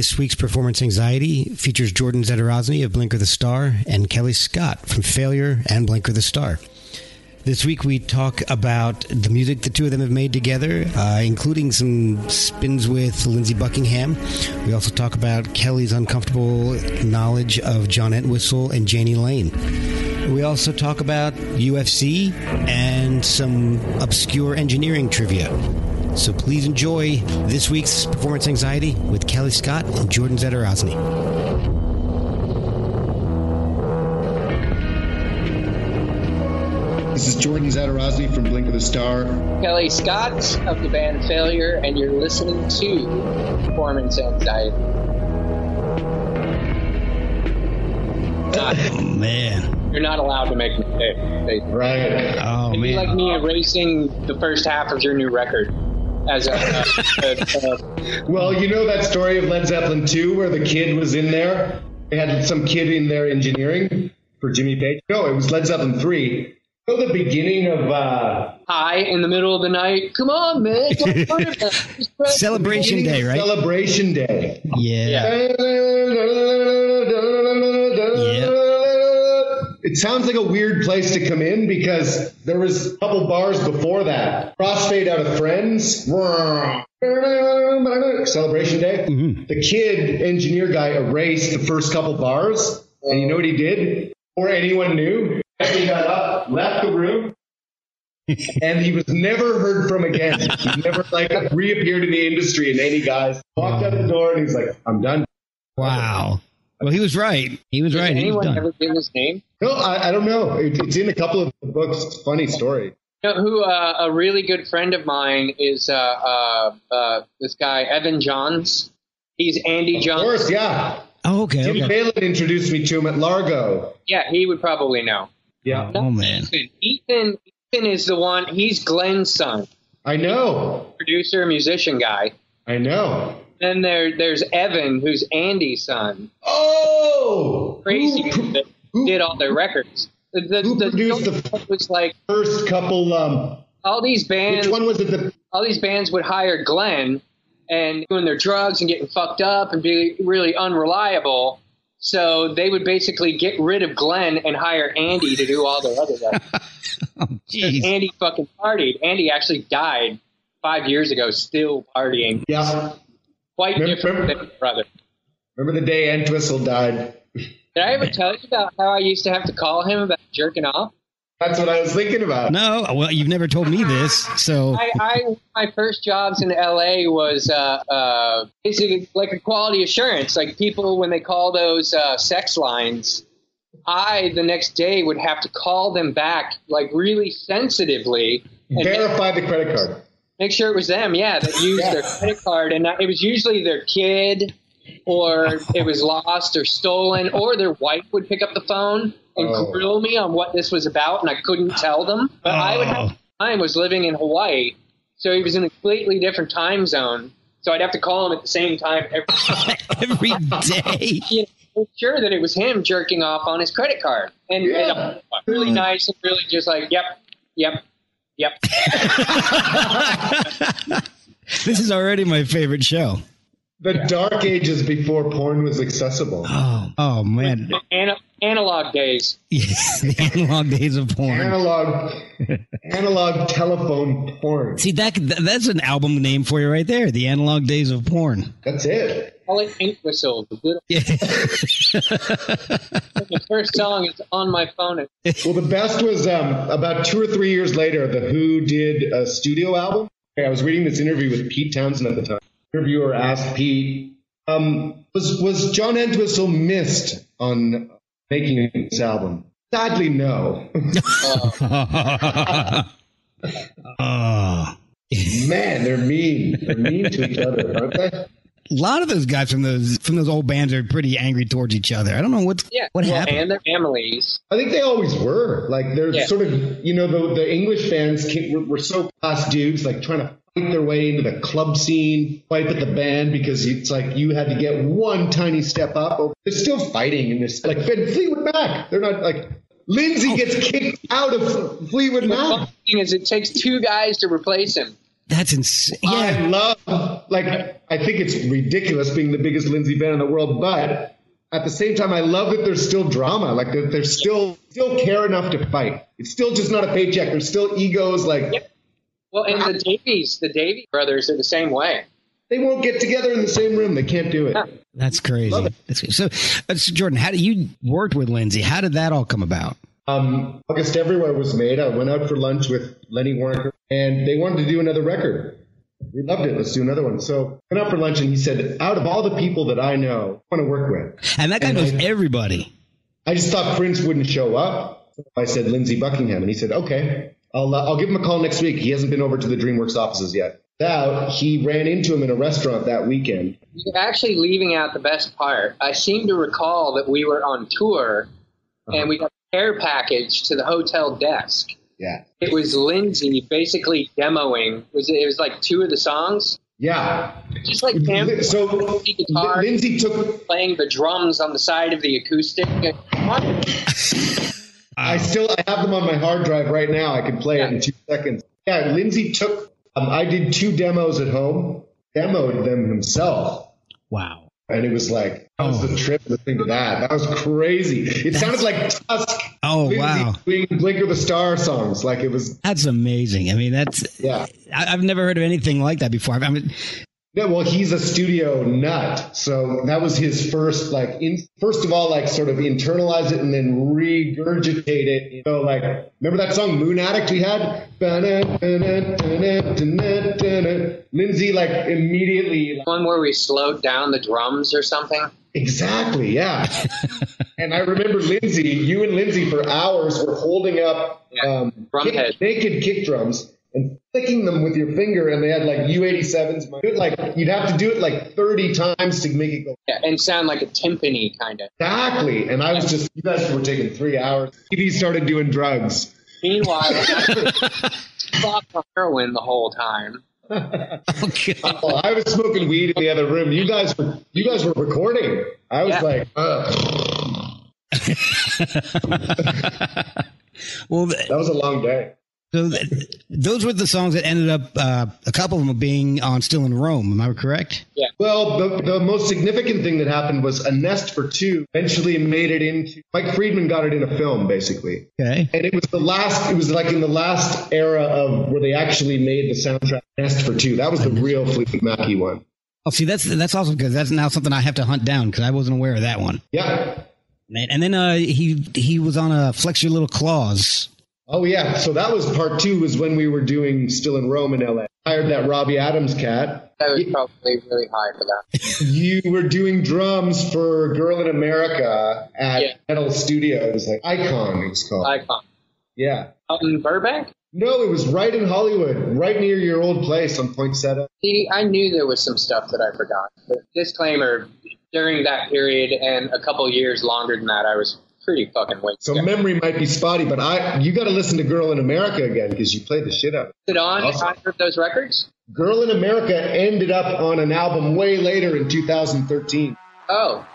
This week's Performance Anxiety features Jordon Zadorozny of Blinker the Star and Kellii Scott from Failure and Blinker the Star. This week we talk about the music the two of them have made together, uh, including some spins with Lindsey Buckingham. We also talk about Kellii's uncomfortable knowledge of John Entwistle and Jani Lane. We also talk about UFC and some obscure engineering trivia. So please enjoy this week's Performance Anxiety with Kellii Scott and Jordon Zadorozny. This is Jordon Zadorozny from Blinker the Star. Kellii Scott of the band Failure, and you're listening to Performance Anxiety. Oh man! You're not allowed to make mistakes. Right. Oh It'd man! like me erasing the first half of your new record as a, a, a, a Well, you know that story of Led Zeppelin 2 where the kid was in there? They had some kid in there engineering for Jimmy Page. No, it was Led Zeppelin 3. You know the beginning of uh, high in the middle of the night. Come on, man. Don't worry about it. Just press- Celebration Day, right? Celebration Day. Yeah. It sounds like a weird place to come in because there was a couple bars before that. Crossfade out of Friends. Celebration Day. Mm-hmm. The kid engineer guy erased the first couple bars, and you know what he did? Before anyone knew, he got up, left the room, and he was never heard from again. He never like reappeared in the industry. And any guys walked out the door, and he's like, "I'm done." Wow. Well, he was right. He was Did right. He anyone ever give his name? No, I, I don't know. It, it's in a couple of books. It's a funny story. You know who uh, a really good friend of mine is? Uh, uh, uh, this guy Evan Johns. He's Andy Of Johns. course, yeah. Oh, okay. Jim okay. Phelan introduced me to him at Largo. Yeah, he would probably know. Yeah, Oh man. Ethan. Ethan. Ethan is the one. He's Glyn's son, I know. producer, musician guy. I know. Then there, there's Evan, who's Andy's son. Oh, Crazy Who, who- did all their records. The, the, Who the produced the- story was like first couple. Um, all these bands. which one was it? The all these bands would hire Glyn and doing their drugs and getting fucked up and be really unreliable. So they would basically get rid of Glyn and hire Andy to do all their other stuff. Oh, jeez. Andy fucking partied. Andy actually died five years ago, still partying. yeah. Quite Remember- different than his brother. Remember the day Entwistle died? Did I ever tell you about how I used to have to call him about jerking off? That's what I was thinking about. No, well, you've never told me this, so I, I my first jobs in LA was uh, uh, basically like a quality assurance. Like people when they call those uh, sex lines, I the next day would have to call them back like really sensitively and make, Verify the credit card. Make sure it was them. Yeah, that used their credit card, and uh, it was usually their kid, or it was lost or stolen, or their wife would pick up the phone and Oh. grill me on what this was about, and I couldn't tell them. But I would have oh. time was living in Hawaii, so he was in a completely different time zone. So I'd have to call him at the same time every every day. you know, make sure that it was him jerking off on his credit card, and, and really nice and really just like, yep, yep, yep. This is already my favorite show. The dark ages before porn was accessible. Oh, oh man. Ana- analog days. Yes, the analog days of porn. Analog, analog telephone porn. See that that's an album name for you right there. The analog days of porn. That's it. Call it ink whistle. The, good, Yeah. the first song is on my phone. Well, the best was um, about two or three years later. The Who did a studio album. I was reading this interview with Pete Townshend at the time. The Interviewer asked Pete, um, "Was was John Entwistle missed on making this album?" Sadly, no. oh. Man, they're mean. They're mean to each other, aren't they? A lot of those guys from those from those old bands are pretty angry towards each other. I don't know what Yeah, what well, happened. and their families. I think they always were. Like they're Yeah. sort of, you know, the the English fans came, were, were so class dudes, like trying to fight their way into the club scene, fight with the band because it's like you had to get one tiny step up. Oh, they're still fighting in this. Like Ben Fleetwood Mac, they're not like Lindsay oh. gets kicked out of Fleetwood The Mac. funny thing is, it takes two guys to replace him. That's insane. Yeah. I love, like, I think it's ridiculous being the biggest Lindsay fan in the world, but at the same time, I love that there's still drama. Like, that there's still still care enough to fight. It's still just not a paycheck. There's still egos. Like, Yep. Well, and the Davies, the Davies brothers are the same way. they won't get together in the same room. They can't do it. Yeah. That's crazy. It. That's- So, uh, so, Jordon, how did you worked with Lindsay? How did that all come about? Um, August Everywhere was made. I went out for lunch with Lenny Waronker, and they wanted to do another record. We loved it. Let's do another one. So went out for lunch, and he said, "Out of all the people that I know, I want to work with." And that guy And knows I- everybody. I just thought Prince wouldn't show up. So I said Lindsey Buckingham, and he said, "Okay, I'll uh, I'll give him a call next week." He hasn't been over to the DreamWorks offices yet. Out, he ran into him in a restaurant that weekend. You're actually leaving out the best part. I seem to recall that we were on tour and we got a care package to the hotel desk. Yeah, It was Lindsay basically demoing. Was it, it was like two of the songs, yeah. just like him Li- So guitar. Lindsay took. playing the drums on the side of the acoustic. I still I have them on my hard drive right now. I can play it in two seconds. Yeah, Lindsay took. Um, I did two demos at home. Demoed them himself. Wow. And it was like that was Oh. the trip listening to that. That was crazy. It sounded like Tusk. Oh, Lindsay wow. doing Blinker the Star songs. Like it was. That's amazing. I mean, that's Yeah. I, I've never heard of anything like that before. I mean, Yeah, well, he's a studio nut, so that was his first, like, in, first of all, like, sort of internalize it and then regurgitate it. You know, like, remember that song Moon Addict we had? Lindsay, like, immediately, like, One where we slowed down the drums or something. Exactly, yeah. and I remember Lindsay, you and Lindsay for hours were holding up um, Drum kick- head. naked kick drums and flicking them with your finger, and they had like U87s. Do Like you'd have to do it like 30 times to make it go Yeah, and sound like a timpani kind of. exactly. And I was just, you guys were taking three hours. He started doing drugs. Meanwhile, I fucked on heroin the whole time. Well, oh, I was smoking weed in the other room. You guys were, you guys were recording. I was Yeah. like, uh. Ugh. well, th- that was a long day. So th- those were the songs that ended up uh, a couple of them being on Still in Rome. Am I correct? Yeah. Well, the, the most significant thing that happened was A Nest for Two eventually made it into, Mike Friedman got it in a film, basically. Okay. And it was the last, it was like in the last era of where they actually made the soundtrack Nest for Two. That was the real Fleetwood Mackey one. Oh, see, that's that's awesome because that's now something I have to hunt down because I wasn't aware of that one. Yeah. Man, and then uh, he he was on a Flex Your Little Claws. Oh yeah, so that was part two. Was when we were doing still in Rome in L.A. Hired that Robbie Adams cat. That was probably really high for that. You were doing drums for Girl in America at Yeah. Metal Studio. It was like Icon. It was called. Icon. yeah. Out in Burbank? No, it was right in Hollywood, right near your old place on Poinsettia. See, I knew there was some stuff that I forgot. But disclaimer, during that period and a couple years longer than that, I was pretty fucking wasted. So memory might be spotty, but I you got to listen to Girl in America again because you played the shit out. of it. Is it on Awesome. either of those records? Girl in America ended up on an album way later in 2013. Oh,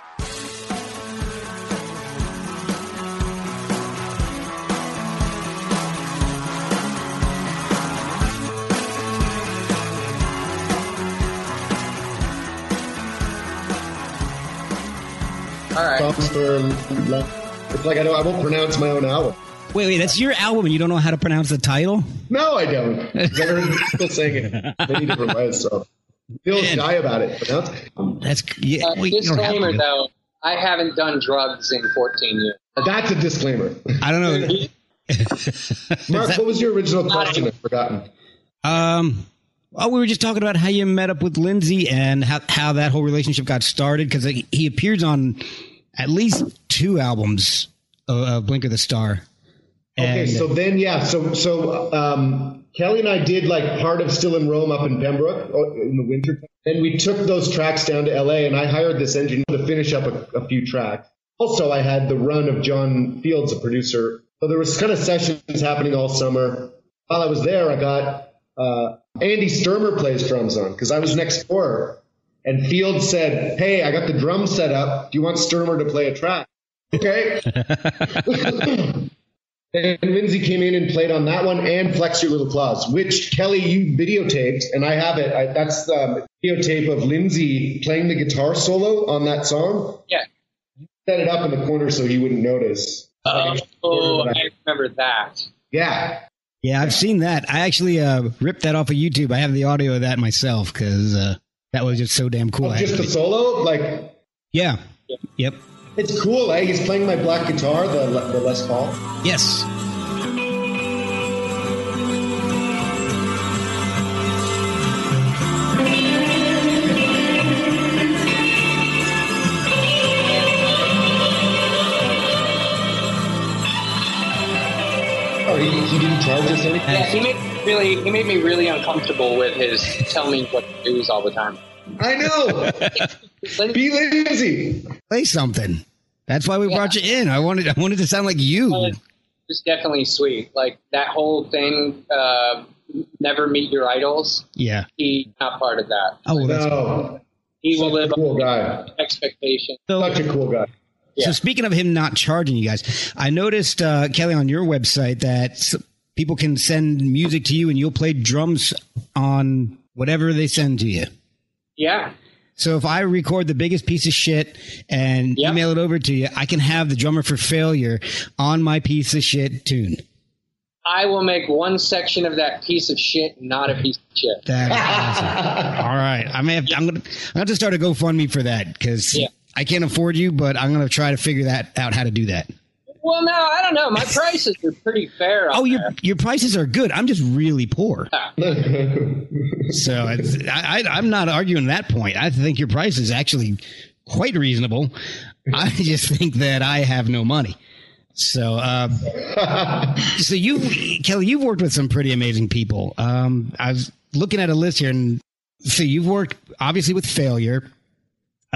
all right. For like I don't I won't pronounce my own album. Wait, wait, that's your album and you don't know how to pronounce the title? No, I don't. I heard people saying it many different ways, so feel Man. shy about it. Pronounce. That's yeah. Uh, wait, you have disclaimer to. though, I haven't done drugs in 14 years. That's a disclaimer. I don't know. Mark, that- what was your original question? I've forgotten. Um, oh, we were just talking about how you met up with Lindsay and how, how that whole relationship got started because he, he appears on at least two albums of, of Blinker the Star. Okay, so then yeah, so so um, Kellii and I did like part of Still in Rome up in Pembroke oh, in the winter. Then we took those tracks down to LA, and I hired this engineer to finish up a, a few tracks. Also, I had the run of John Fields, a producer. So there was kind of sessions happening all summer. While I was there, I got uh, Andy Sturmer plays drums on because I was next door, and Fields said, "Hey, I got the drum set up. Do you want Sturmer to play a track?" Okay. And Lindsay came in and played on that one and Flex Your Little Claws, which Kellii, you videotaped, and I have it. I, that's the videotape of Lindsay playing the guitar solo on that song. Yeah. You set it up in the corner so he wouldn't notice. Oh, oh I remember that. Yeah. Yeah, I've seen that. I actually uh, ripped that off of YouTube. I have the audio of that myself because uh, that was just so damn cool. Oh, just the solo? Like, yeah. Yep. It's cool, eh? He's playing my black guitar, the, the Les Paul. Yes. Oh, he, he didn't charge us anything? Yeah, he made really he made me really uncomfortable with his tell me what to do all the time. I know. Be lazy. Play something. That's why we yeah. brought you in. I wanted I wanted to sound like you. It's definitely sweet. Like that whole thing. Uh, never meet your idols. Yeah, he's not part of that. Oh, well, that's no. Cool. He Such will live cool guy. Expectation. So, Such a cool guy. Yeah. So speaking of him not charging you guys, I noticed uh, Kellii on your website that people can send music to you and you'll play drums on whatever they send to you. Yeah. So if I record the biggest piece of shit and yep. email it over to you, I can have the drummer for failure on my piece of shit tune. I will make one section of that piece of shit not a piece of shit. That's awesome. All right, I may have. I'm gonna. I have to start a GoFundMe for that because yeah. I can't afford you, but I'm gonna try to figure that out how to do that. Well, no, I don't know. My prices are pretty fair. oh, your your prices are good. I'm just really poor. so I, am not arguing that point. I think your price is actually quite reasonable. I just think that I have no money. So, uh, so you, Kellii, you've worked with some pretty amazing people. Um, I was looking at a list here, and so you've worked obviously with Failure.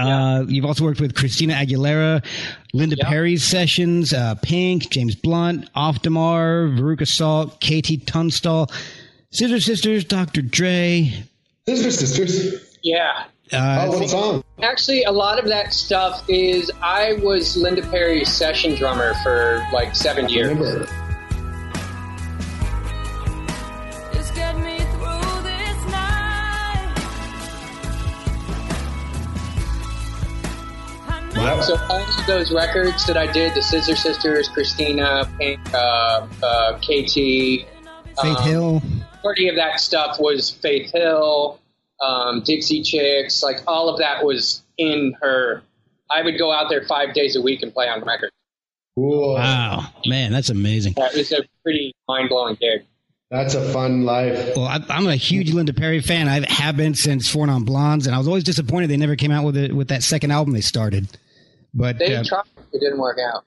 Uh, you've also worked with Christina Aguilera, Linda yep. Perry's sessions, uh, Pink, James Blunt, Off Damar, Veruca Salt, KT Tunstall, Scissor Sisters, Dr. Dre. Scissor Sisters? Yeah. Uh, oh, what song? Actually, a lot of that stuff is I was Linda Perry's session drummer for like seven years. Wow. So all of those records that I did, the Scissor Sisters, Christina, Pink, uh, uh, KT, Faith um, Hill. Majority of that stuff was Faith Hill, um, Dixie Chicks, like all of that was in her. I would go out there five days a week and play on records. Cool. Wow, man, that's amazing. That was a pretty mind blowing gig. That's a fun life. Well, I, am a huge Linda Perry fan. I have been since Four Non Blondes, and I was always disappointed they never came out with it with that second album they started. But they uh, tried, it didn't work out.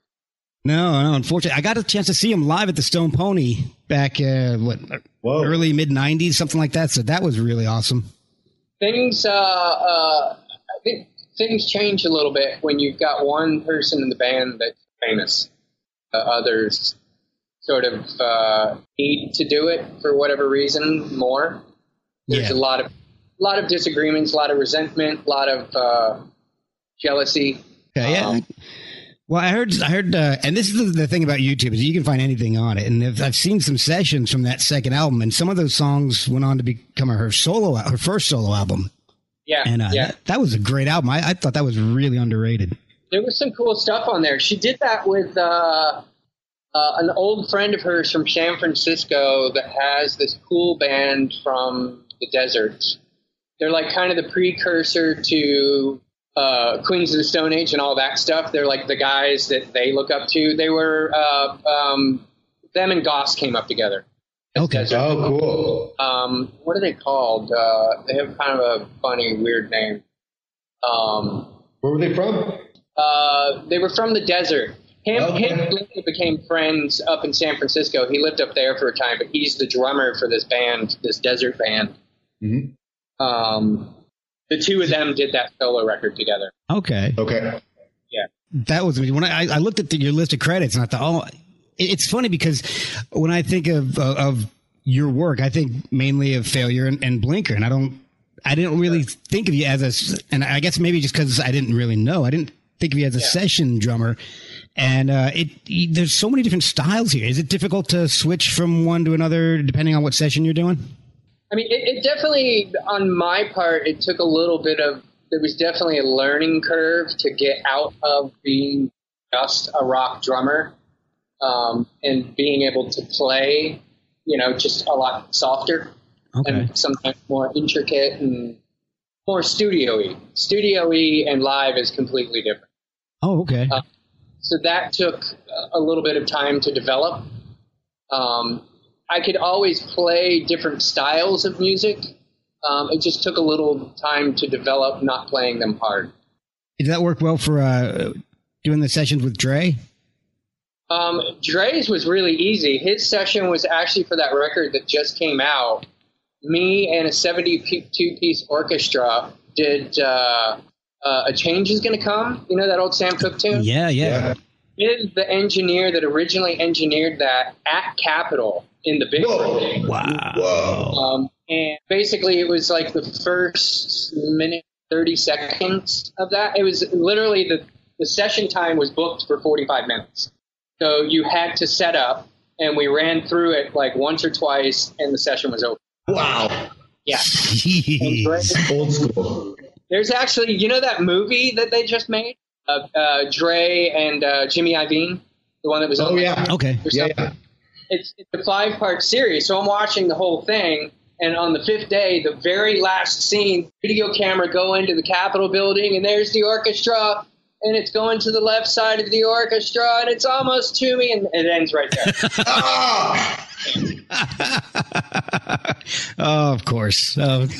No, no. Unfortunately, I got a chance to see him live at the Stone Pony back uh, what Whoa. early mid '90s, something like that. So that was really awesome. Things, uh, uh, I think things change a little bit when you've got one person in the band that's famous. Uh, others sort of uh, need to do it for whatever reason more. There's yeah. a lot of a lot of disagreements, a lot of resentment, a lot of uh, jealousy Okay, yeah. Um, well, I heard, I heard, uh, and this is the thing about YouTube is you can find anything on it. And I've seen some sessions from that second album, and some of those songs went on to become her solo, her first solo album. Yeah, and uh, yeah. That, that, was a great album. I, I, thought that was really underrated. There was some cool stuff on there. She did that with uh, uh an old friend of hers from San Francisco that has this cool band from the desert. They're like kind of the precursor to uh, Queens of the Stone Age and all that stuff. They're like the guys that they look up to. They were uh, um, them and Goss came up together. Okay. Oh, cool. Um, what are they called? Uh, they have kind of a funny, weird name. Um, Where were they from? Uh, they were from the desert. Him, okay. him and Linda became friends up in San Francisco. He lived up there for a time, but he's the drummer for this band, this desert band. Mm-hmm. Um, the two of them did that solo record together. Okay. Okay. Yeah. That was when I, I looked at the, your list of credits and I thought, oh, it's funny because when I think of of your work, I think mainly of Failure and, and Blinker, and I don't, I didn't really think of you as a, and I guess maybe just because I didn't really know, I didn't think of you as a yeah. session drummer. and uh, it there's so many different styles here. Is it difficult to switch from one to another depending on what session you're doing? I mean, it, it definitely, on my part, it took a little bit of. There was definitely a learning curve to get out of being just a rock drummer um, and being able to play, you know, just a lot softer Okay. and sometimes more intricate and more studio-y. Studio-y and live is completely different. Oh, okay. Uh, So that took a little bit of time to develop. Um, I could always play different styles of music. Um, it just took a little time to develop, not playing them hard. Did that work well for uh, doing the sessions with Dre? Um, Dre's was really easy. His session was actually for that record that just came out. Me and a 72 piece orchestra did uh, uh, A Change is Gonna Come. You know that old Sam Cooke tune? Yeah, yeah. Yeah. Is the engineer that originally engineered that at Capitol in the big Whoa. room. Wow. Whoa. Um, and basically, it was like the first minute, 30 seconds of that. It was literally the, the session time was booked for 45 minutes. So you had to set up, and we ran through it like once or twice, and the session was over. Wow. Yeah. And Jeez. Dre- Old school. There's actually, you know, that movie that they just made? Uh, uh, Dre and uh, Jimmy Iovine? The one that was Oh, on yeah. Okay. Yeah, yeah. it's, it's a five part series. So I'm watching the whole thing. And on the fifth day, the very last scene, video camera go into the Capitol building, and there's the orchestra, and it's going to the left side of the orchestra, and it's almost to me, and it ends right there. Ah! oh, of course. Oh, of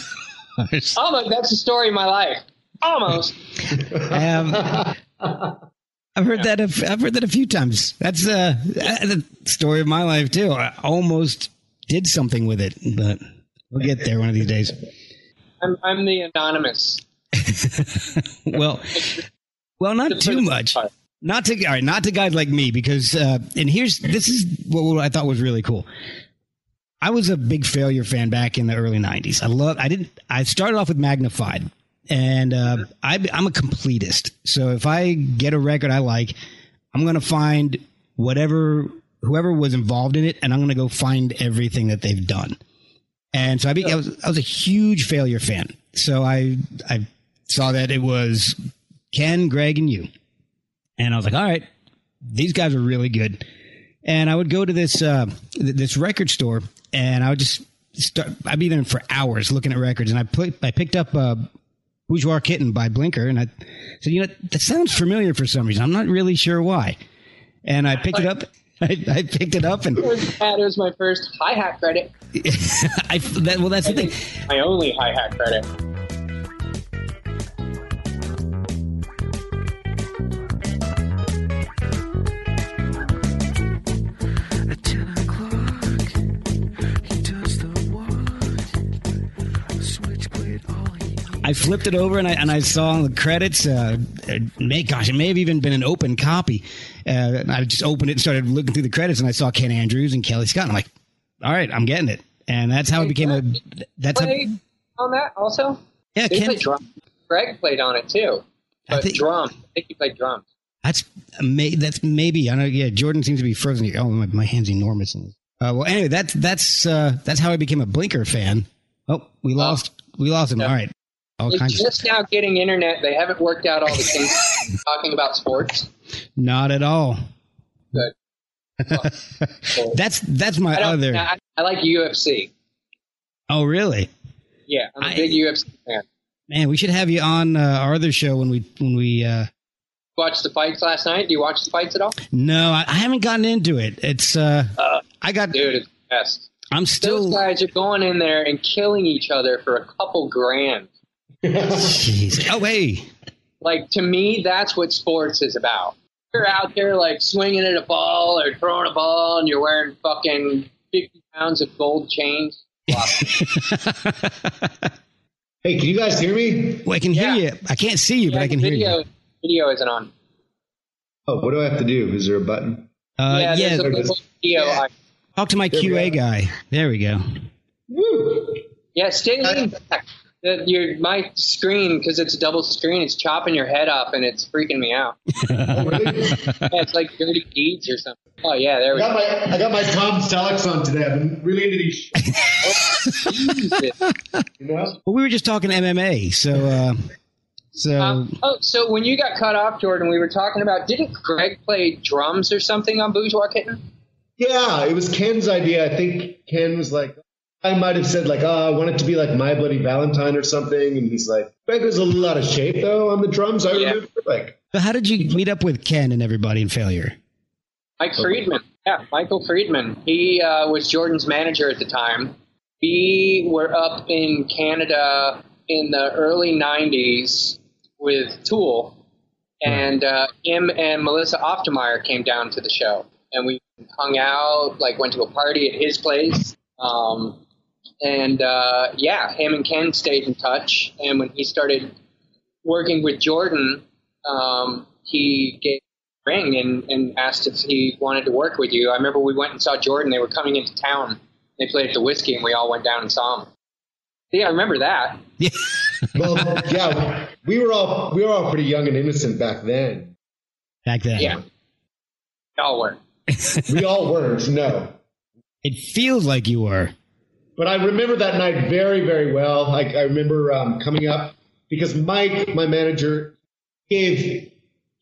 course. almost, that's the story of my life. Almost. Um, I've heard that. A, I've heard that a few times. That's uh, the story of my life too. I almost did something with it, but we'll get there one of these days. I'm, I'm the anonymous. Well, well, not too much. Not to all right, not to guys like me because uh, and here's this is what, what I thought was really cool. I was a big failure fan back in the early '90s. I love. I didn't. I started off with Magnified, and uh, I, I'm a completist. So if I get a record I like, I'm gonna find whatever whoever was involved in it, and I'm gonna go find everything that they've done. And so I, be, I was I was a huge failure fan. So I I saw that it was Ken, Greg, and you. And I was like, all right, these guys are really good. And I would go to this uh, th- this record store, and I would just start. I'd be there for hours looking at records. And I put I picked up uh, Bourgeois Kitten by Blinker, and I said, you know, that sounds familiar for some reason. I'm not really sure why. And I picked it up. I, I picked it up, and It was, that was my first hi hat credit, I that, well, that's the thing. my only hi hat credit. I flipped it over and I and I saw the credits. Uh, may, gosh, it may have even been an open copy. Uh, I just opened it and started looking through the credits, and I saw Ken Andrews and Kellii Scott. And I'm like, all right, I'm getting it. And that's how it became a. That's how, Played on that also? yeah, He Ken. played drums. Greg played on it too. I But think- drums. I think he played drums. That's may, that's maybe I know. Yeah, Jordon seems to be frozen here. Oh, my, my hand's enormous. Uh, well, anyway, that's that's uh, that's how I became a Blinker fan. Oh, we lost we lost him. Yeah. All right, all They're kinds. Of, just now getting internet. They haven't worked out all the things talking about sports. not at all. Good. That's that's my I, other. I, I like UFC. Oh, really? Yeah, I'm a I- big UFC fan. Man, we should have you on uh, our other show when we when we. Uh, Watched the fights last night. Do you watch the fights at all? no, I, I haven't gotten into it. It's uh, Uh, I got. Dude, it's the best. I'm Those still. guys are going in there and killing each other for a couple grand. Jeez. Oh, hey. Like to me, that's what sports is about. You're out there like swinging at a ball or throwing a ball, and you're wearing fucking fifty pounds of gold chains. Hey, can you guys hear me? well, I can hear Yeah. you. I can't see you, but I can the hear you. Video isn't on. Oh, what do I have to do? Is there a button? Uh, yeah, yeah. there's a video. Yeah. I- Talk to my There QA guy. There we go. Woo! Yeah, stay lean back. That your my screen because it's a double screen. It's chopping your head off and it's freaking me out. Oh, really? Yeah, it's like dirty deeds or something. Oh yeah, there I we got go. my I got my Tom Selleck on today. I've been really into these. Jesus. You know. Well, we were just talking MMA, so uh, so Um, oh, so when you got cut off, Jordon, we were talking about didn't Greg play drums or something on Bourgeois Kitten? Yeah, it was Ken's idea. I think Ken was like, I might have said like, oh, I want it to be like My Bloody Valentine or something, and he's like, Greg was a little out of shape though on the drums. I Yeah. remember like, so how did you meet up with Ken and everybody in Failure? Mike Friedman. Yeah, Michael Friedman. He uh, was Jordon's manager at the time. We were up in Canada in the early 90s with Tool, and uh, him and Melissa Auf der Maur came down to the show. And we hung out, like went to a party at his place. Um, and uh, yeah, him and Ken stayed in touch. And when he started working with Jordon, um, he gave a ring and, and asked if he wanted to work with you. I remember we went and saw Jordon. They were coming into town. They played at the whiskey, and we all went down and saw him. Yeah, I remember that. Yeah, well, yeah, we were all we were all pretty young and innocent back then. back then. Yeah, we all were. We all weren't, no. It feels like you were. But I remember that night very, very well. Like I remember um, coming up because Mike, my manager, gave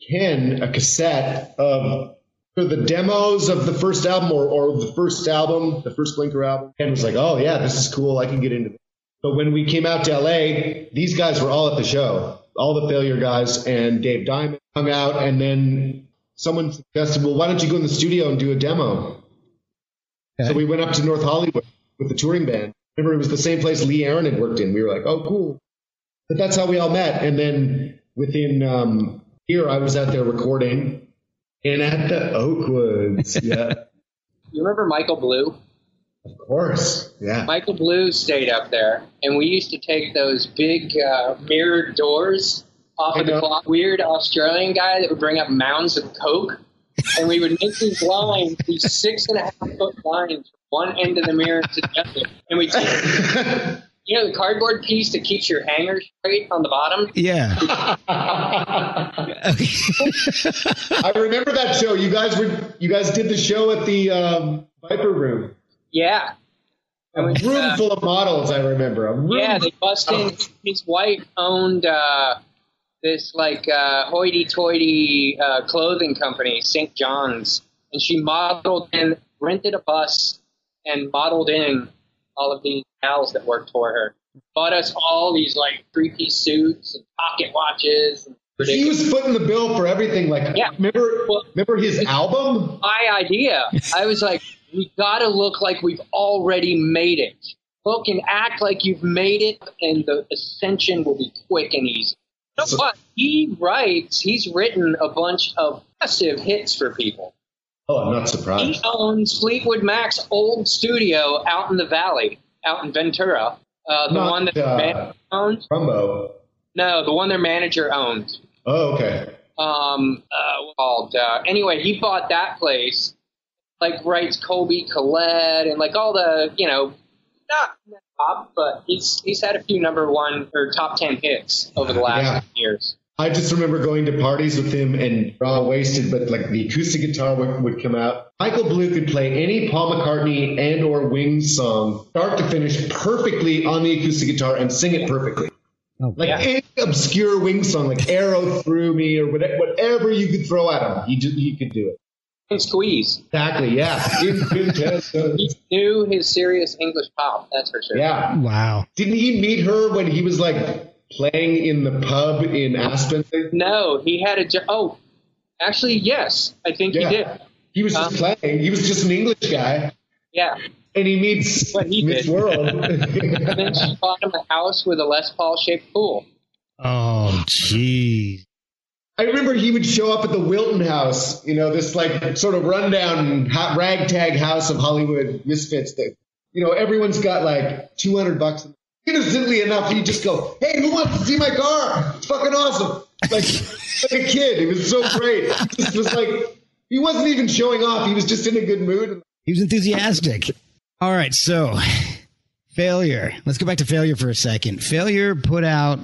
Ken a cassette of for the demos of the first album or, or the first album, the first Blinker album. Ken was like, "Oh yeah, this is cool. I can get into this." But when we came out to LA, these guys were all at the show. All the failure guys and Dave Diamond hung out, and then someone suggested, "Well, why don't you go in the studio and do a demo?" Okay. So we went up to North Hollywood with the touring band. Remember, it was the same place Lee Aaron had worked in. We were like, "Oh, cool." But that's how we all met. And then within um, here, I was out there recording, and at the Oakwoods, yeah, You remember Michael Blue? of course, yeah. Michael Blue stayed up there, and we used to take those big uh, mirrored doors off of I the know. clock. Weird Australian guy that would bring up mounds of coke, and we would make these lines, these six and a half foot lines, from one end of the mirror to the other, and we take, you know, the cardboard piece that keeps your hanger straight on the bottom. Yeah. I remember that show. You guys were you guys did the show at the um, Viper Room. Yeah. A room uh, full of models. I remember. A room Yeah, they bust in. His wife owned uh, this like uh, hoity-toity uh, clothing company, St. John's, and she modeled in, rented a bus, and modeled in all of these gals that worked for her. Bought us all these like three-piece suits and pocket watches. And He ridiculous. was footing the bill for everything. Like, Yeah. remember, Well- remember his album? my idea. I was like, we got to look like we've already made it. Look and act like you've made it, and the ascension will be quick and easy. You know what? He writes, he's written a bunch of massive hits for people. Oh, I'm not surprised. He owns Fleetwood Mac's old studio out in the valley, out in Ventura. Uh, the Not, one that uh, owned? Rumbo. No, the one their manager owns. Oh, okay. um, uh, called. Uh, anyway, he bought that place, like writes Colbie Caillat and like all the you know, not top, but he's he's had a few number one or top ten hits over the last Yeah. years. I just remember going to parties with him and we're all wasted, but like the acoustic guitar would, would come out. Michael Blue could play any Paul McCartney and or Wings song, start to finish, perfectly on the acoustic guitar and sing it perfectly. Oh, Like Yeah. any obscure Wings song, like "Arrow Through Me" or whatever, whatever you could throw at him, he just, he could do it. And Squeeze, Exactly. Yeah. In- he knew his serious English pop. That's for sure. yeah. wow. Didn't he meet her when he was like playing in the pub in Aspen? No, he had a jo- oh, actually yes, I think Yeah. he did. He was just Um, playing. He was just an English guy. Yeah, and he meets What he Miss did. World. and then she bought him a house with a Les Paul shaped pool. Oh, jeez. I remember he would show up at the Wilton House, you know, this like sort of rundown ragtag house of Hollywood misfits that, you know, everyone's got like 200 bucks. Innocently enough, he'd just go, hey, who wants to see my car? It's fucking awesome. Like, like a kid. It was so great. Just was like, he wasn't even showing off. He was just in a good mood. He was enthusiastic. All right, so Failure. Let's go back to failure for a second. Failure put out.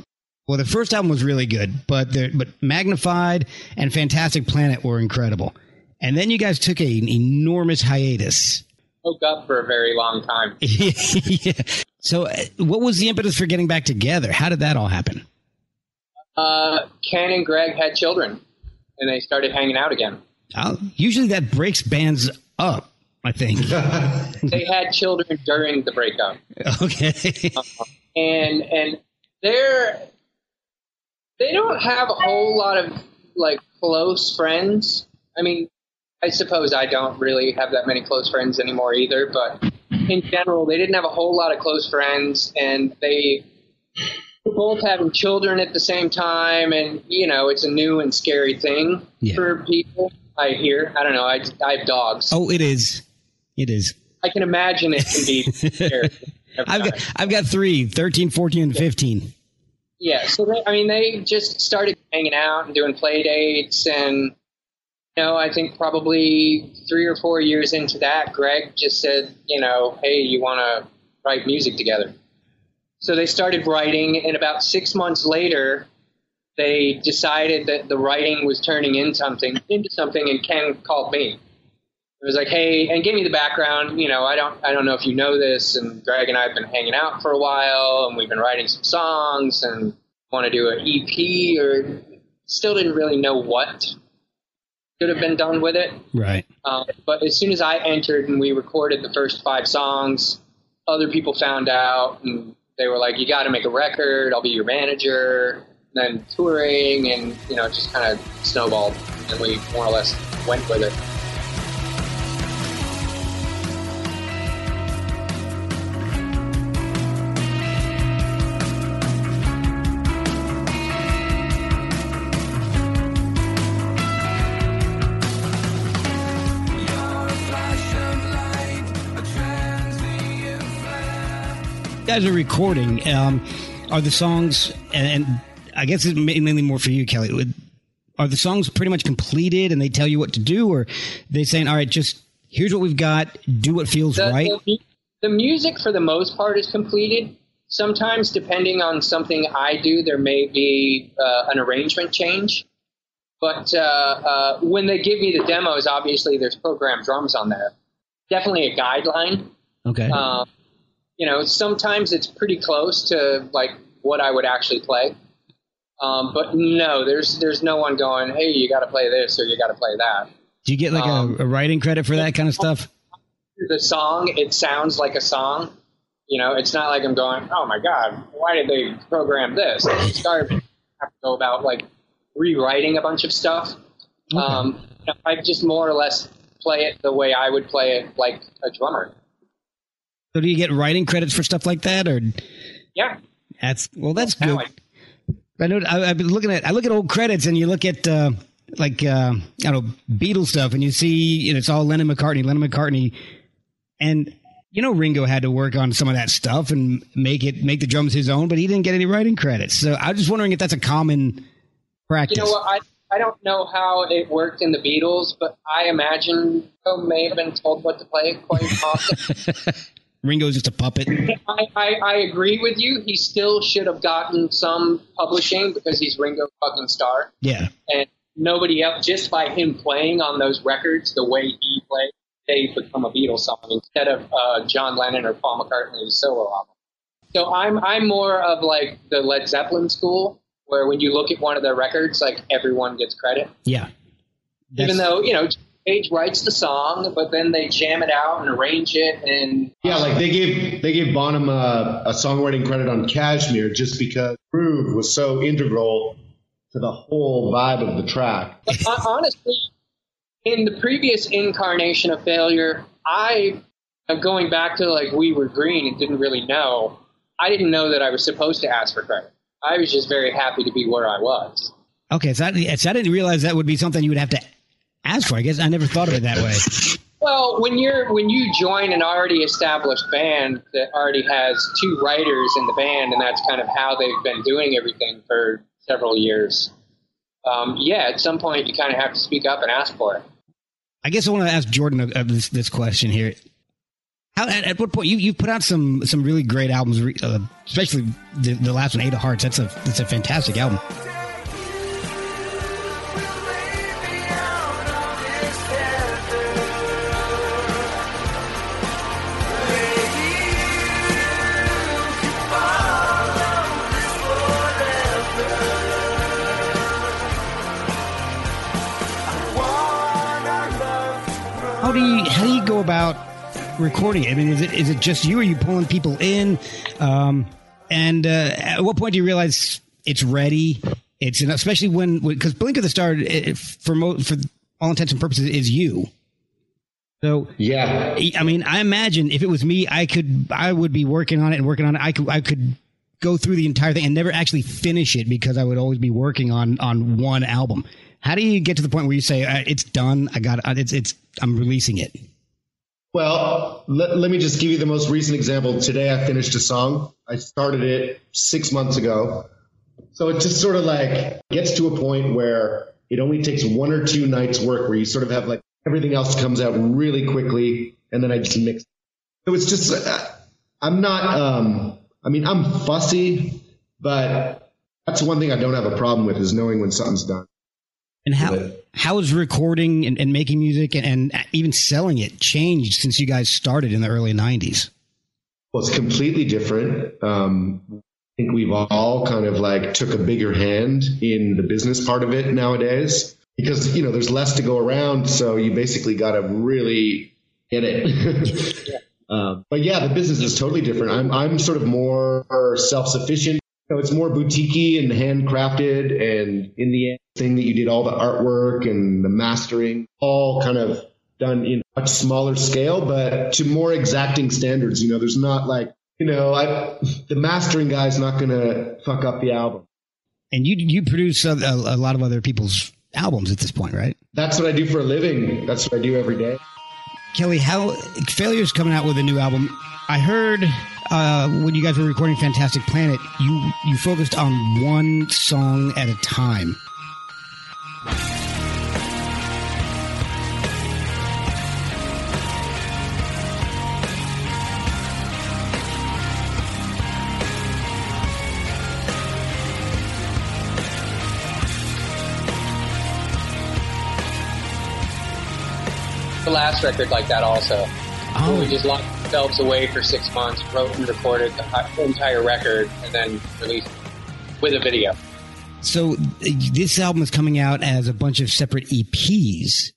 Well, the first album was really good, but the, but Magnified and Fantastic Planet were incredible. And then you guys took a, an enormous hiatus. Woke up for a very long time. yeah. So, uh, what was the impetus for getting back together? How did that all happen? Uh, Ken and Greg had children, and they started hanging out again. Uh, usually, that breaks bands up. I think. They had children during the breakup, okay. and and they're they don't have a whole lot of like close friends. I mean, I suppose I don't really have that many close friends anymore either, but in general, they didn't have a whole lot of close friends, and they were both having children at the same time, and you know, it's a new and scary thing Yeah. for people. I hear. I don't know. I, I have dogs. oh, it is. It is. I can imagine it can be scary. I've got I've got three, 13, 14, and 15. Yeah, so they, I mean, they just started hanging out and doing play dates, and you know, I think probably three or four years into that, Greg just said, you know, hey, you want to write music together? So they started writing, and about six months later, they decided that the writing was turning into something, into something, and Ken called me. It was like, hey, and gave me the background. You know, I don't, I don't know if you know this, and Greg and I have been hanging out for a while, and we've been writing some songs, and want to do an EP, or still didn't really know what could have been done with it. Right. Um, but as soon as I entered and we recorded the first five songs, other people found out, and they were like, "You got to make a record. I'll be your manager." And then touring, and you know, it just kind of snowballed, and we more or less went with it. Guys are recording. Um, are the songs and, and I guess it's mainly more for you, Kellii. would- Are the songs pretty much completed, and they tell you what to do, or they saying, "All right, just here's what we've got. Do what feels the, right." the, the music for the most part is completed. Sometimes, depending on something I do, there may be uh, an arrangement change. But uh, uh, when they give me the demos, obviously there's programmed drums on there. Definitely a guideline. Okay. Um, you know, sometimes it's pretty close to like what I would actually play. Um, but no, there's there's no one going, hey, you got to play this or you got to play that. Do you get like um, a, a writing credit for that kind of stuff? the song, it sounds like a song. You know, it's not like I'm going, oh my god, why did they program this? I start have to go about like rewriting a bunch of stuff. Um, I just more or less play it the way I would play it, like a drummer. So do you get writing credits for stuff like that, or Yeah, that's well, that's good. I- I know I, I've been looking at I look at old credits and you look at uh, like uh, I don't know Beatles stuff and you see you know, it's all Lennon McCartney, Lennon McCartney, and you know Ringo had to work on some of that stuff and make it make the drums his own, but he didn't get any writing credits. So I'm just wondering if that's a common practice. You know what? I, I don't know how it worked in the Beatles, but I imagine Ringo may have been told what to play quite often. Ringo's just a puppet. I, I, I agree with you. He still should have gotten some publishing because he's Ringo fucking Starr. Yeah. And nobody else, just by him playing on those records the way he played, they become a Beatles song instead of uh, John Lennon or Paul McCartney's solo album. So I'm I'm more of like the Led Zeppelin school, where when you look at one of their records, like everyone gets credit. Yeah. even though you know Page writes the song, but then they jam it out and arrange it, and Yeah, like they gave they gave Bonham a, a songwriting credit on Kashmir just because groove was so integral to the whole vibe of the track. but hon- honestly, in the previous incarnation of failure, I uh, going back to like we were green and didn't really know. I didn't know that I was supposed to ask for credit. I was just very happy to be where I was. Okay, so I, so I didn't realize that would be something you would have to ask for. I guess I never thought of it that way. Well, when you're when you join an already established band that already has two writers in the band, and that's kind of how they've been doing everything for several years. Um, yeah, at some point you kind of have to speak up and ask for it. I guess I want to ask Jordon uh, this, this question here. How, at, at what point you you put out some some really great albums, uh, especially the, the last one, Eight of Hearts. That's a that's a fantastic album. About recording? I mean, is it is it just you? Are you pulling people in? Um, and uh, at what point do you realize it's ready? It's especially when because Blinker the Star, it, for mo- for all intents and purposes, is you. So Yeah. I mean, I imagine if it was me, I could, I would be working on it and working on it. I could, I could go through the entire thing and never actually finish it because I would always be working on on one album. How do you get to the point where you say uh, it's done? I got it. It's, it's, I'm releasing it. Well, let, let me just give you the most recent example. Today I finished a song. I started it six months ago. So it just sort of like gets to a point where it only takes one or two nights work where you sort of have like everything else comes out really quickly and then I just mix. So it's just, uh, I'm not, um, I mean, I'm fussy, but that's one thing I don't have a problem with is knowing when something's done. And how Yeah. how has recording and, and making music and, and even selling it changed since you guys started in the early '90s? Well, it's completely different. Um, I think we've all kind of like took a bigger hand in the business part of it nowadays because you know there's less to go around, so you basically got to really get it. um, but yeah, the business is totally different. I'm I'm sort of more self sufficient. So it's more boutiquey and handcrafted, and in the end, thing that you did all the artwork and the mastering, all kind of done in a much smaller scale, but to more exacting standards. You know, there's not like, you know, I, the mastering guy's not going to fuck up the album. And you you produce a, a lot of other people's albums at this point, right? That's what I do for a living. That's what I do every day. Kellii, how Failure's coming out with a new album. I heard uh, when you guys were recording Fantastic Planet, you you focused on one song at a time. The last record like that also. Oh, We just locked ourselves away for six months, wrote and recorded the entire record, and then released it with a video. so this album is coming out as a bunch of separate EPs.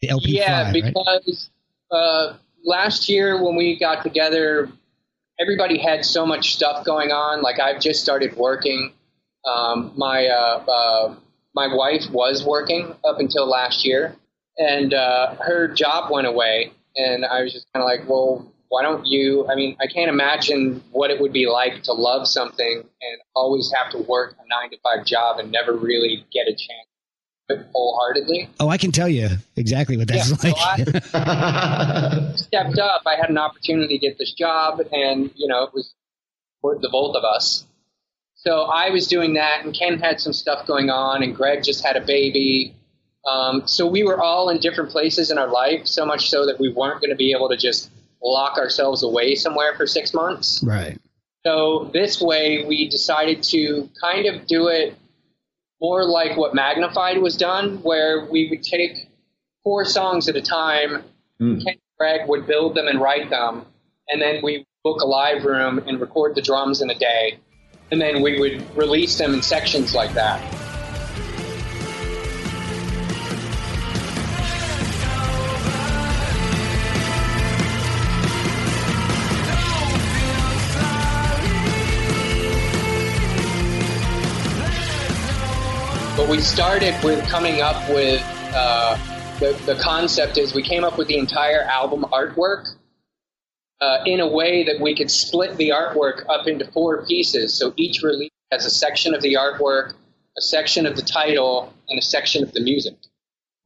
The LP5, yeah, right? because uh, last year when we got together, everybody had so much stuff going on. Like I've just started working. Um, my uh, uh, my wife was working up until last year, and uh, her job went away. And I was just kind of like, well, why don't you? I mean, I can't imagine what it would be like to love something and always have to work a nine to five job and never really get a chance to do it wholeheartedly. Oh, I can tell you exactly what that's Yeah, so like. I- stepped up. I had an opportunity to get this job, and you know it was for the both of us. So I was doing that, and Ken had some stuff going on, and Greg just had a baby. Um, so we were all in different places in our life, so much so that we weren't going to be able to just lock ourselves away somewhere for six months. right. So this way, we decided to kind of do it more like what Magnified was done, where we would take four songs at a time. Mm. Ken and Greg would build them and write them, and then we book a live room and record the drums in a day, and then we would release them in sections like that. We started with coming up with uh, the, the concept is we came up with the entire album artwork uh, in a way that we could split the artwork up into four pieces. So each release has a section of the artwork, a section of the title, and a section of the music.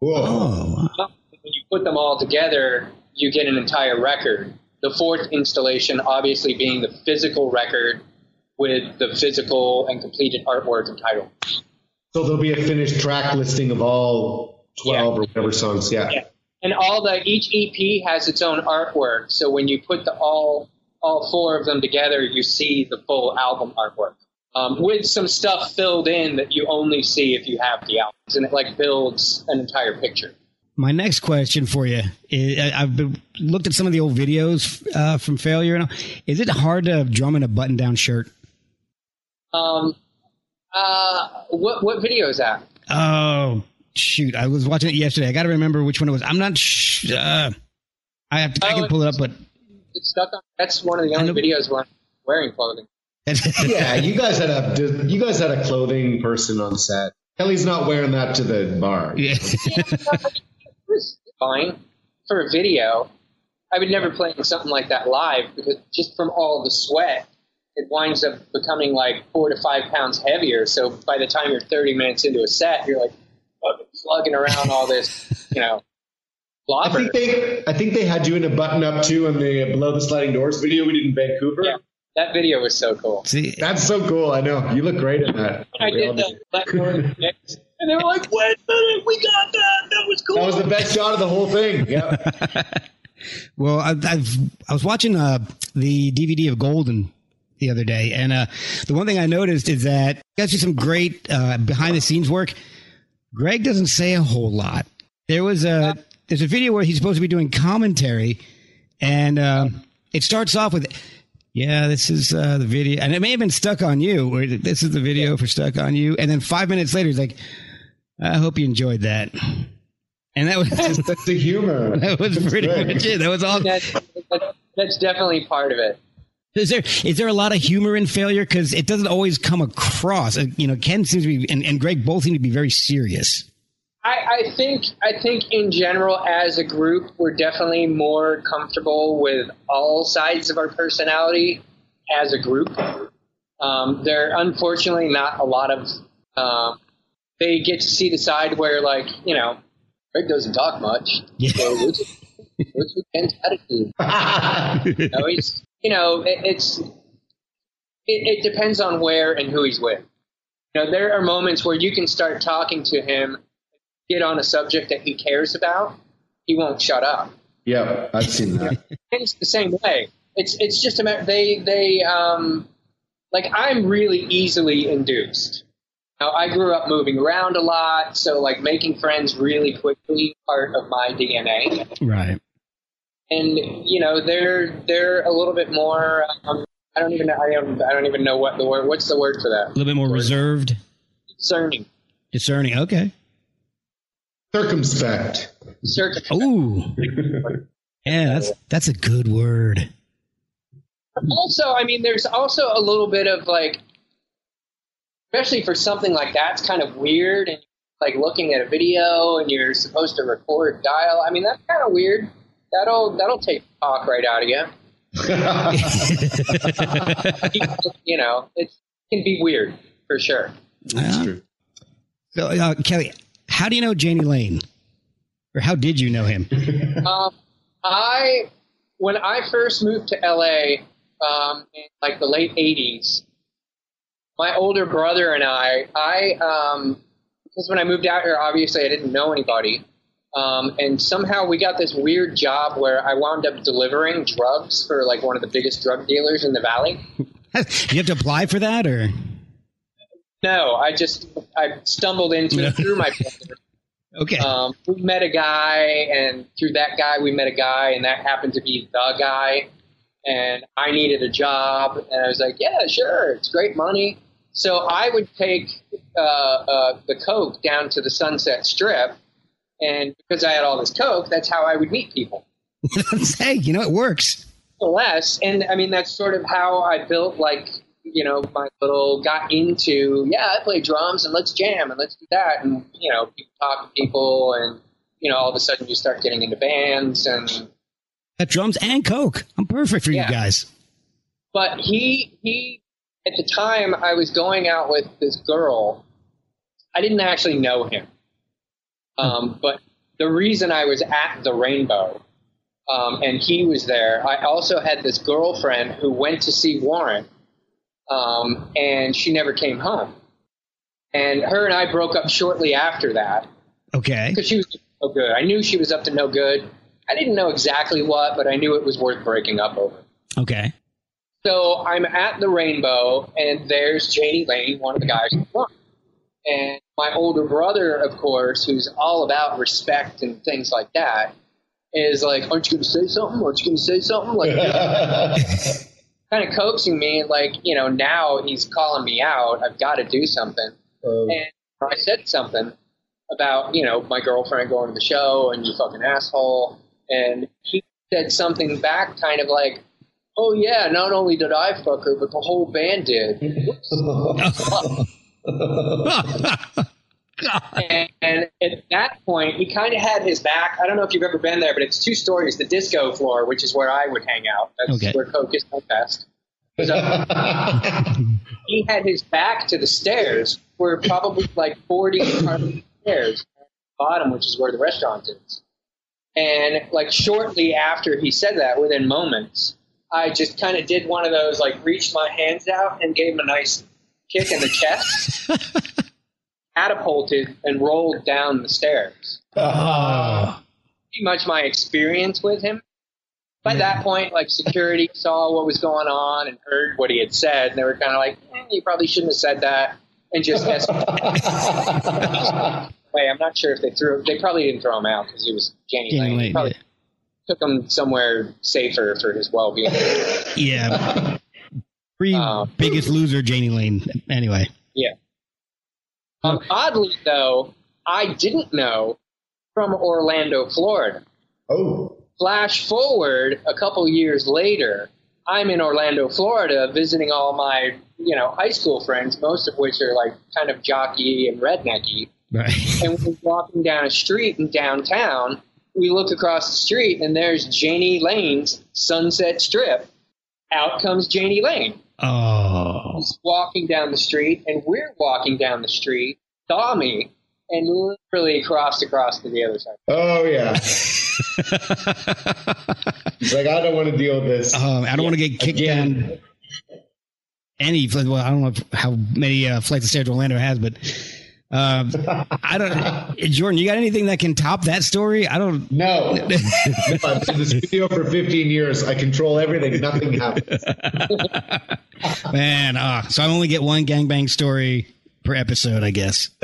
Whoa. Oh, When you put them all together, you get an entire record. The fourth installation, obviously, being the physical record with the physical and completed artwork and title. So there'll be a finished track listing of all 12 or whatever songs. Yeah. Yeah. and all the each EP has its own artwork. So when you put the all all four of them together, you see the full album artwork um, with some stuff filled in that you only see if you have the albums, and it like builds an entire picture. My next question for you is I- I've been, looked at some of the old videos uh, from Failure. And all. Is it hard to drum in a button down shirt? Um, uh, what what video is that? Oh, shoot. I was watching it yesterday. I got to remember which one it was. I'm not sh- uh, I have to, I Oh, can pull it up, but It's stuck on. That's one of the only videos where I'm wearing clothing. Yeah, you guys had a you guys had a clothing person on set. Kellii's not wearing that to the bar. yeah. It was fine for a video. I would never play something like that live because just from all the sweat, it winds up becoming like four to five pounds heavier. So by the time you're 30 minutes into a set, you're like fucking slugging around all this, you know, I think they I think they had you in a button up too in the below the sliding doors video we did in Vancouver. Yeah, that video was so cool. See, That's so cool. I know you look great in that. I did the let go of the mix, and they were like, "Wait a minute, we got that. That was cool." That was the best shot of the whole thing. Yeah. well, I, I've I was watching uh, the DVD of Golden the other day, and uh, the one thing I noticed is that you guys do some great uh, behind the scenes work. Greg doesn't say a whole lot. There was a there's a video where he's supposed to be doing commentary, and uh, it starts off with. Yeah, this is uh, the video, and it may have been stuck on you. Or this is the video for stuck on you, and then five minutes later, he's like, "I hope you enjoyed that," and that was That's the humor. that was pretty Greg. much it. That was all. that's, that's, that's definitely part of it. Is there is there a lot of humor in failure? Because it doesn't always come across. Uh, You know, Ken seems to be and, and Greg both seem to be very serious. I, I think I think in general as a group we're definitely more comfortable with all sides of our personality as a group. Um, there are unfortunately not a lot of um, they get to see the side where like you know Greg doesn't talk much. Yeah. So what's, with Ken's attitude? Know, he's you know it, it's it, it depends on where and who he's with. You know, there are moments where you can start talking to him, get on a subject that he cares about, he won't shut up. yeah, I've seen that. It's the same way. It's it's just a matter they they um like I'm really easily induced. Now I grew up moving around a lot, so like making friends really quickly part of my DNA. Right. And you know they're they're a little bit more. Um, I don't even know. I don't, I don't even know what the word. What's the word for that? A little bit more reserved, Discerning. discerning. Okay. Circumspect. Circumspect. Ooh. Yeah, that's that's a good word. also, I mean, there's also a little bit of like, especially for something like that, it's kind of weird. And like looking at a video and you're supposed to record dial. I mean, that's kind of weird. That'll that'll take talk right out of you. you know, it can be weird for sure. That's true. So, uh, Kellii, how do you know Jani Lane, or how did you know him? Um, I when I first moved to LA, um, in like the late '80s, my older brother and I, I um, because when I moved out here, obviously I didn't know anybody, um, and somehow we got this weird job where I wound up delivering drugs for like one of the biggest drug dealers in the valley. you have to apply for that, or No, I just I stumbled into it through my brother. okay? um, we met a guy, and through that guy, we met a guy, and that happened to be the guy. And I needed a job, and I was like, "Yeah, sure, it's great money." So I would take uh, uh, the coke down to the Sunset Strip, and because I had all this coke, that's how I would meet people. hey, you know it works. Less, and I mean that's sort of how I built like you know my little got into yeah I play drums and let's jam and let's do that and you know people talk to people and you know all of a sudden you start getting into bands and at drums and coke. I'm perfect for Yeah. you guys. but he he at the time I was going out with this girl I didn't actually know him um, but the reason I was at the Rainbow um, and he was there I also had this girlfriend who went to see Warrant um, and she never came home and her and I broke up shortly after that Okay. because she was no good. I knew she was up to no good. I didn't know exactly what, but I knew it was worth breaking up over. Okay. So I'm at the Rainbow, and there's Jani Lane, one of the guys won. And my older brother, of course, who's all about respect and things like that, is like, "Aren't you going to say something? Aren't you going to say something?" Like, kind of coaxing me, and like, you know, now he's calling me out. I've got to do something. Um, And I said something about, you know, my girlfriend going to the show and you fucking asshole. And he said something back, kind of like, oh, yeah, not only did I fuck her, but the whole band did. and, and at that point, he kind of had his back. I don't know if you've ever been there, but it's two stories the disco floor, which is where I would hang out. That's Okay. where Coke is my best. So he had his back to the stairs, where probably like 40 stairs at the bottom, which is where the restaurant is. And like shortly after he said that, within moments, I just kind of did one of those, like reached my hands out and gave him a nice kick in the chest, catapulted, and rolled down the stairs. Ah. Pretty much my experience with him. By that point, like security saw what was going on and heard what he had said, and they were kind of like, eh, "You probably shouldn't have said that," and just Wait, I'm not sure if they threw. They probably didn't throw him out because he was Jani Lane. Probably yeah. took him somewhere safer for his well-being. Yeah. Pre Um, biggest loser, Jani Lane. Anyway. Yeah. Um, oddly, though, I didn't know from Orlando, Florida. oh. Flash forward a couple years later, I'm in Orlando, Florida, visiting all my you know high school friends, most of which are like kind of jockey and rednecky. Right. And we're walking down a street in downtown. We look across the street, and there's Jani Lane's Sunset Strip. Out comes Jani Lane. Oh. He's walking down the street, and we're walking down the street. Saw me, and literally crossed across to the other side. Oh yeah. He's like, I don't want to deal with this. Um, I don't want to get kicked Again. down any. Well, I don't know how many uh, flights of stairs Orlando has, but um, I don't. Jordon, you got anything that can top that story? I don't. No. no. I've been in this video for 15 years. I control everything. Nothing happens. Man, uh, so I only get one gangbang story per episode, I guess.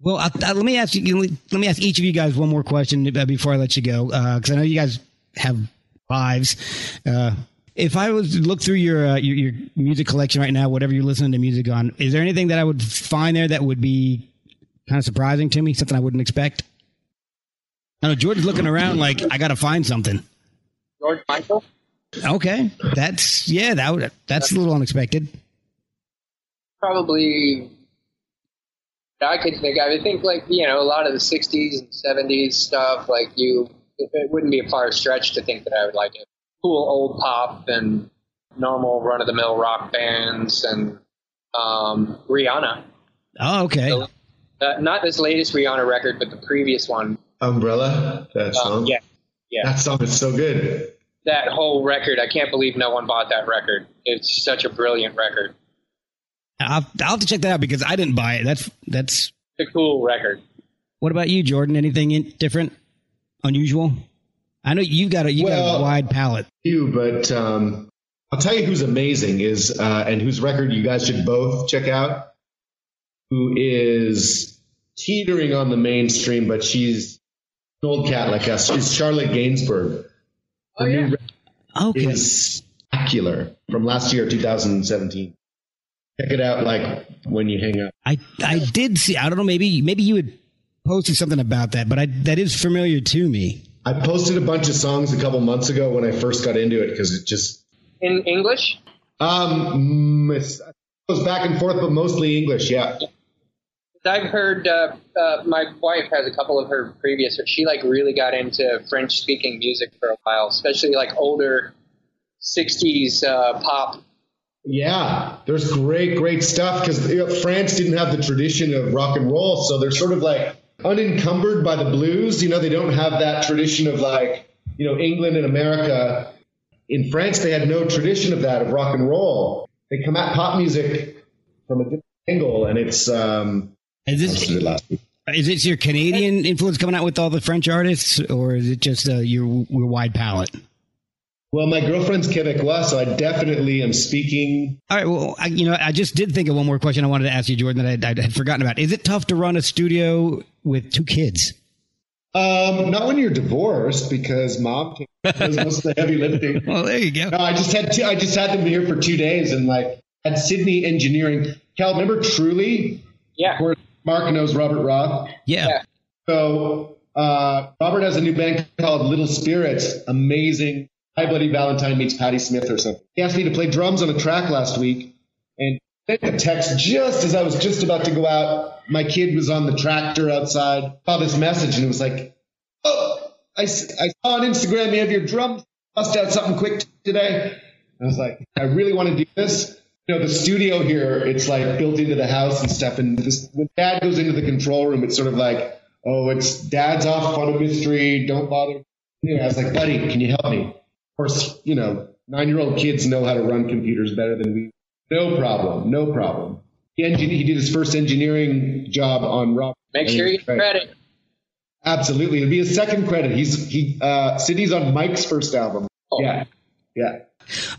well, I, I, let me ask you. Let me ask each of you guys one more question uh, before I let you go, because I know you guys have lives. Uh, if I was to look through your, uh, your your music collection right now, whatever you're listening to music on, is there anything that I would find there that would be kind of surprising to me? Something I wouldn't expect. I know Jordon's looking around like I got to find something. George Michael? Okay, that's yeah, that would, that's a little unexpected. Probably. I could think. I would think like you know a lot of the '60s and '70s stuff. Like you, it wouldn't be a far stretch to think that I would like it. Cool old pop and normal run-of-the-mill rock bands and um, Rihanna. Oh, okay. Uh, not this latest Rihanna record, but the previous one. Umbrella. That Um, song. yeah, yeah. That song is so good. That whole record. I can't believe no one bought that record. It's such a brilliant record. I'll, I'll have to check that out because I didn't buy it. That's that's. It's a cool record. What about you, Jordon? Anything in, different, unusual? I know you got a you got a wide palette. You, but um, I'll tell you who's amazing is uh, and whose record you guys should both check out. Who is teetering on the mainstream, but she's an old cat like us. She's Charlotte Gainsbourg. Oh Her new yeah. record Okay. is spectacular from last year, 2017. Check it out, like when you hang out. I I did see. I don't know. Maybe maybe you had posted something about that, but I that is familiar to me. I posted a bunch of songs a couple months ago when I first got into it because it just In English. um it's, it goes back and forth, but mostly English. Yeah. I've heard uh, uh, my wife has a couple of her previous. She like really got into French speaking music for a while, especially like older '60s uh, pop. Yeah, there's great, great stuff because you know, France didn't have the tradition of rock and roll, so they're sort of like unencumbered by the blues. You know, they don't have that tradition of like, you know, England and America. In France, they had no tradition of that of rock and roll. They come at pop music from a different angle, and it's um. Is I posted it this. Is it your Canadian influence coming out with all the French artists, or is it just uh, your, your wide palette? Well, my girlfriend's Quebecois, so I definitely am speaking. All right. Well, I, you know, I just did think of one more question I wanted to ask you, Jordon, that I, I had forgotten about. Is it tough to run a studio with two kids? Um, not when you're divorced, because mom does most of the heavy lifting. Well, there you go. No, I just had two, I just had them here for two days, and like at Sydney Engineering. Cal, remember Truly? Yeah. Where Mark knows Robert Roth. Yeah. Yeah. So uh, Robert has a new band called Little Spirits. Amazing. My Bloody Valentine meets Patti Smith or something. He asked me to play drums on a track last week, and sent a text just as I was just about to go out. My kid was on the tractor outside. Saw this message, and it was like, "Oh, I, I saw on Instagram you have your drums. Bust out something quick today." I was like, "I really want to do this." You know, the studio here, it's like built into the house and stuff. And this, when Dad goes into the control room, it's sort of like, "Oh, it's Dad's off on a mystery. Don't bother." Know, I was like, "Buddy, can you help me?" Of course, you know, nine-year-old kids know how to run computers better than we. No problem, no problem. He, engi- he did his first engineering job on Rob. Make sure you get credit. Absolutely, it'll be his second credit. He's he. Uh, Sidney's on Mike's first album. Oh. Yeah, yeah.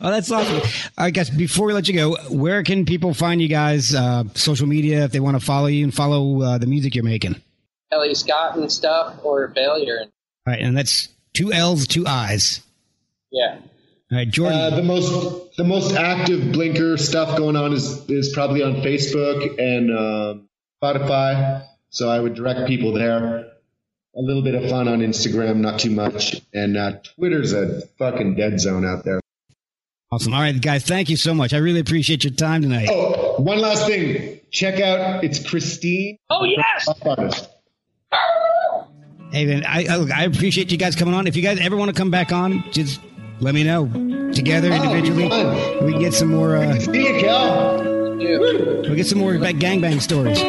Oh, that's awesome. I guess before we let you go, where can people find you guys? Uh, social media, if they want to follow you and follow uh, the music you're making. Kellii Scott and stuff or failure. All right, and that's two L's, two I's. Yeah. All right, Jordon. Uh, the most the most active Blinker stuff going on is is probably on Facebook and um, Spotify. So I would direct people there. A little bit of fun on Instagram, not too much, and uh, Twitter's a fucking dead zone out there. awesome. All right, guys, thank you so much. I really appreciate your time tonight. Oh, one last thing. Check out it's Christine, Oh yes. artist. Hey, man, I, I, look, I appreciate you guys coming on. If you guys ever want to come back on, just let me know. Together, Oh, individually, fun. we can get some more. Uh, See you, Cal. Yeah. we get some more gangbang stories.